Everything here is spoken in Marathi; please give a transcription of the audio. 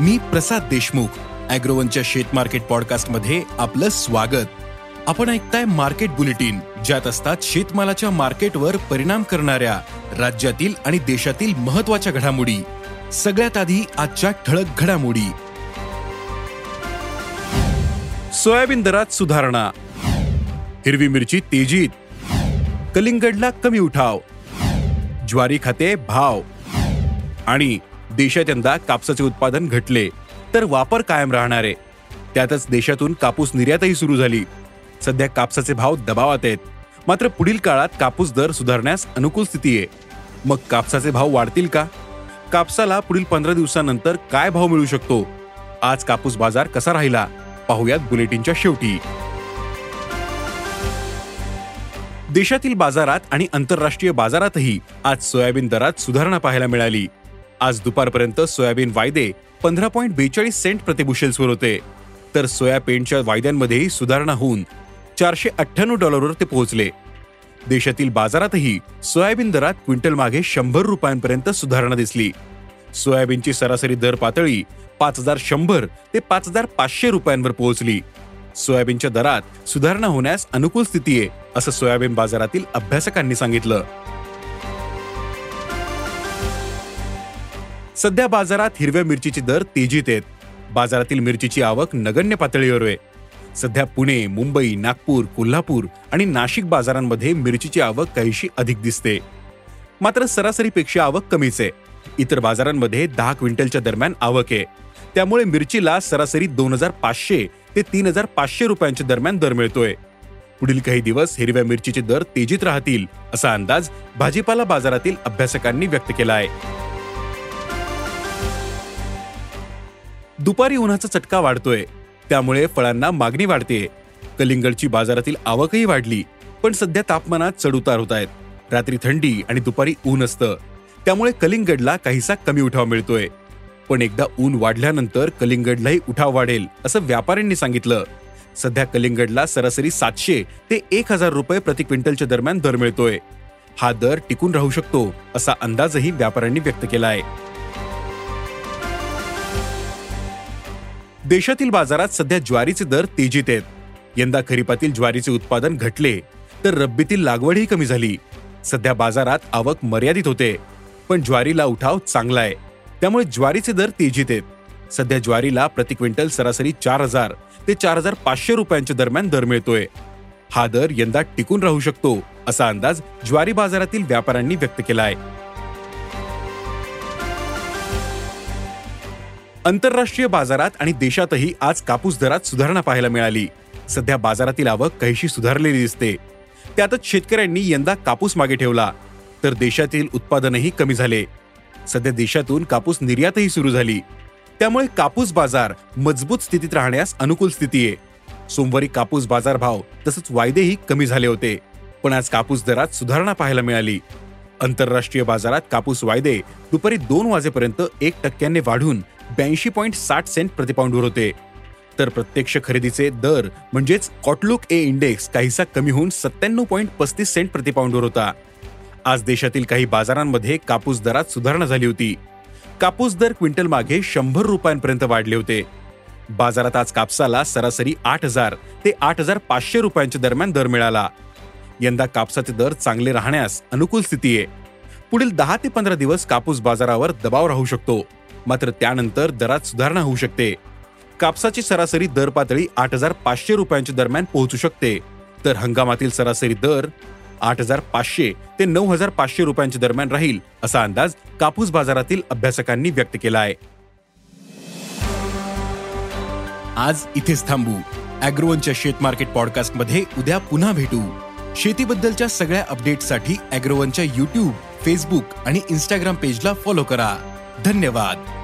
मी प्रसाद देशमुख अॅग्रोवनच्या शेत मार्केट पॉडकास्टमध्ये आपलं स्वागत. आपण ऐकताय मार्केट बुलेटिन ज्यात असतात शेतमालाच्या मार्केटवर परिणाम करणाऱ्या राज्यातील आणि देशातील महत्त्वाच्या घडामोडी. सगळ्यात आधी आजच्या ठळक घडामोडी. सोयाबीन दरात सुधारणा. हिरवी मिरची तेजीत. कलिंगडला कमी उठाव. ज्वारी खाते भाव. आणि देशात यंदा कापसाचे उत्पादन घटले तर वापर कायम राहणार. आहे त्यातच देशातून कापूस निर्यातही सुरू झाली. सध्या कापसाचे भाव दबावात आहेत. मात्र पुढील काळात कापूस दर सुधारण्यास अनुकूल स्थिती आहे. मग कापसाचे भाव वाढतील का? कापसाला पुढील पंधरा दिवसानंतर काय भाव मिळू शकतो? आज कापूस बाजार कसा राहिला? पाहुयात बुलेटिनच्या शेवटी. देशातील बाजारात आणि आंतरराष्ट्रीय बाजारातही आज सोयाबीन दरात सुधारणा पाहायला मिळाली. आज दुपारपर्यंत सोयाबीन वायदे पंधरा पॉईंट बेचाळीस सेंट प्रतिबुशेल्सवर होते. तर सोया पेंटच्या वायद्यांमध्येही सुधारणा होऊन चारशे अठ्ठ्याण्णव डॉलरवर ते पोहोचले. देशातील बाजारातही सोयाबीन दरात क्विंटल मागे शंभर रुपयांपर्यंत सुधारणा दिसली. सोयाबीनची सरासरी दर पातळी पाच हजार शंभर ते पाच हजार पाचशे रुपयांवर पोहोचली. सोयाबीनच्या दरात सुधारणा होण्यास अनुकूल स्थिती आहे असं सोयाबीन बाजारातील अभ्यासकांनी सांगितलं. सध्या बाजारात हिरव्या मिरचीचे दर तेजीत आहेत. बाजारातील मिरचीची आवक नगण्य पातळीवर आहे. सध्या पुणे मुंबई नागपूर कोल्हापूर आणि नाशिक बाजारांमध्ये मिरचीची आवक काहीशी अधिक दिसते. मात्र सरासरीपेक्षा आवक कमीच आहे. इतर बाजारांमध्ये दहा क्विंटलच्या दरम्यान आवक आहे. त्यामुळे मिरचीला सरासरी दोन हजार पाचशे ते तीन हजार पाचशे रुपयांच्या दरम्यान दर मिळतोय. पुढील काही दिवस हिरव्या मिरचीचे दर तेजीत राहतील असा अंदाज भाजीपाला बाजारातील अभ्यासकांनी व्यक्त केला आहे. दुपारी उन्हाचा चटका वाढतोय. त्यामुळे फळांना मागणी वाढते. कलिंगडची बाजारातील आवकही वाढली पण सध्या तापमानात चढउतार होत आहेत रात्री थंडी आणि दुपारी ऊन असतं. त्यामुळे कलिंगडला काहीसा कमी उठाव मिळतोय. पण एकदा ऊन वाढल्यानंतर कलिंगडलाही उठाव वाढेल असं व्यापाऱ्यांनी सांगितलं. सध्या कलिंगडला सरासरी सातशे ते एक हजार रुपये प्रति क्विंटलच्या दरम्यान दर मिळतोय. हा दर टिकून राहू शकतो असा अंदाजही व्यापाऱ्यांनी व्यक्त केला आहे देशातील बाजारात सध्या ज्वारीचे दर तेजीत आहेत. यंदा खरीपातील ज्वारीचे उत्पादन घटले तर रब्बीतील लागवडही कमी झाली. सध्या बाजारात आवक मर्यादित होते पण ज्वारीला उठाव चांगला आहे. त्यामुळे ज्वारीचे दर तेजीत आहेत. सध्या ज्वारीला प्रति क्विंटल सरासरी चार हजार ते चार हजार पाचशे रुपयांच्या दरम्यान दर मिळतोय. हा दर यंदा टिकून राहू शकतो असा अंदाज ज्वारी बाजारातील व्यापाऱ्यांनी व्यक्त केला आहे आंतरराष्ट्रीय बाजारात आणि देशातही आज कापूस दरात सुधारणा पाहायला मिळाली. सध्या बाजारातील आवक काहीशी सुधारलेली दिसते. त्यातच शेतकऱ्यांनी यंदा कापूस मागे ठेवला. तर देशातील उत्पादनही कमी झाले. सध्या देशातून कापूस निर्यातही सुरू झाली. त्यामुळे कापूस बाजार मजबूत स्थितीत राहण्यास अनुकूल स्थिती आहे. सोमवारी कापूस बाजार भाव तसंच वायदेही कमी झाले होते. पण आज कापूस दरात सुधारणा पाहायला मिळाली. आंतरराष्ट्रीय बाजारात कापूस वायदे दुपारी दोन वाजेपर्यंत एक टक्क्याने वाढून ब्याऐंशी पॉईंट साठ सेंट प्रतिपाऊंडवर होते. तर प्रत्यक्ष खरेदीचे दर म्हणजेच कॉटलुक ए इंडेक्स काहीसा कमी होऊन सत्त्याण्णव पॉईंट पस्तीस सेंट प्रतिपाऊंडवर होता. आज देशातील काही बाजारांमध्ये कापूस दरात सुधारणा झाली होती. कापूस दर क्विंटल मागे शंभर रुपयांपर्यंत वाढले होते. बाजारात आज कापसाला सरासरी आठ हजार ते आठ हजार पाचशे रुपयांच्या दरम्यान दर मिळाला. यंदा कापसाचे दर चांगले राहण्यास अनुकूल स्थिती आहे. पुढील दहा ते पंधरा दिवस कापूस बाजारावर दबाव राहू शकतो. मात्र त्यानंतर दरात सुधारणा होऊ शकते. कापसाची सरासरी दर पातळी आठ हजार पाचशे रुपयांच्या दरम्यान पोहोचू शकते. तर हंगामातील सरासरी दर आठ हजार पाचशे ते नऊ हजार पाचशे रुपयांच्या दरम्यान राहील असा अंदाज कापूस बाजारातील अभ्यासकांनी व्यक्त केला आहे आज इथेच थांबू. अॅग्रोवनच्या शेत मार्केट पॉडकास्टमध्ये उद्या पुन्हा भेटू. शेतीबद्दलच्या सगळ्या अपडेटसाठी अॅग्रोवनच्या युट्यूब फेसबुक आणि इन्स्टाग्राम पेजला फॉलो करा. धन्यवाद.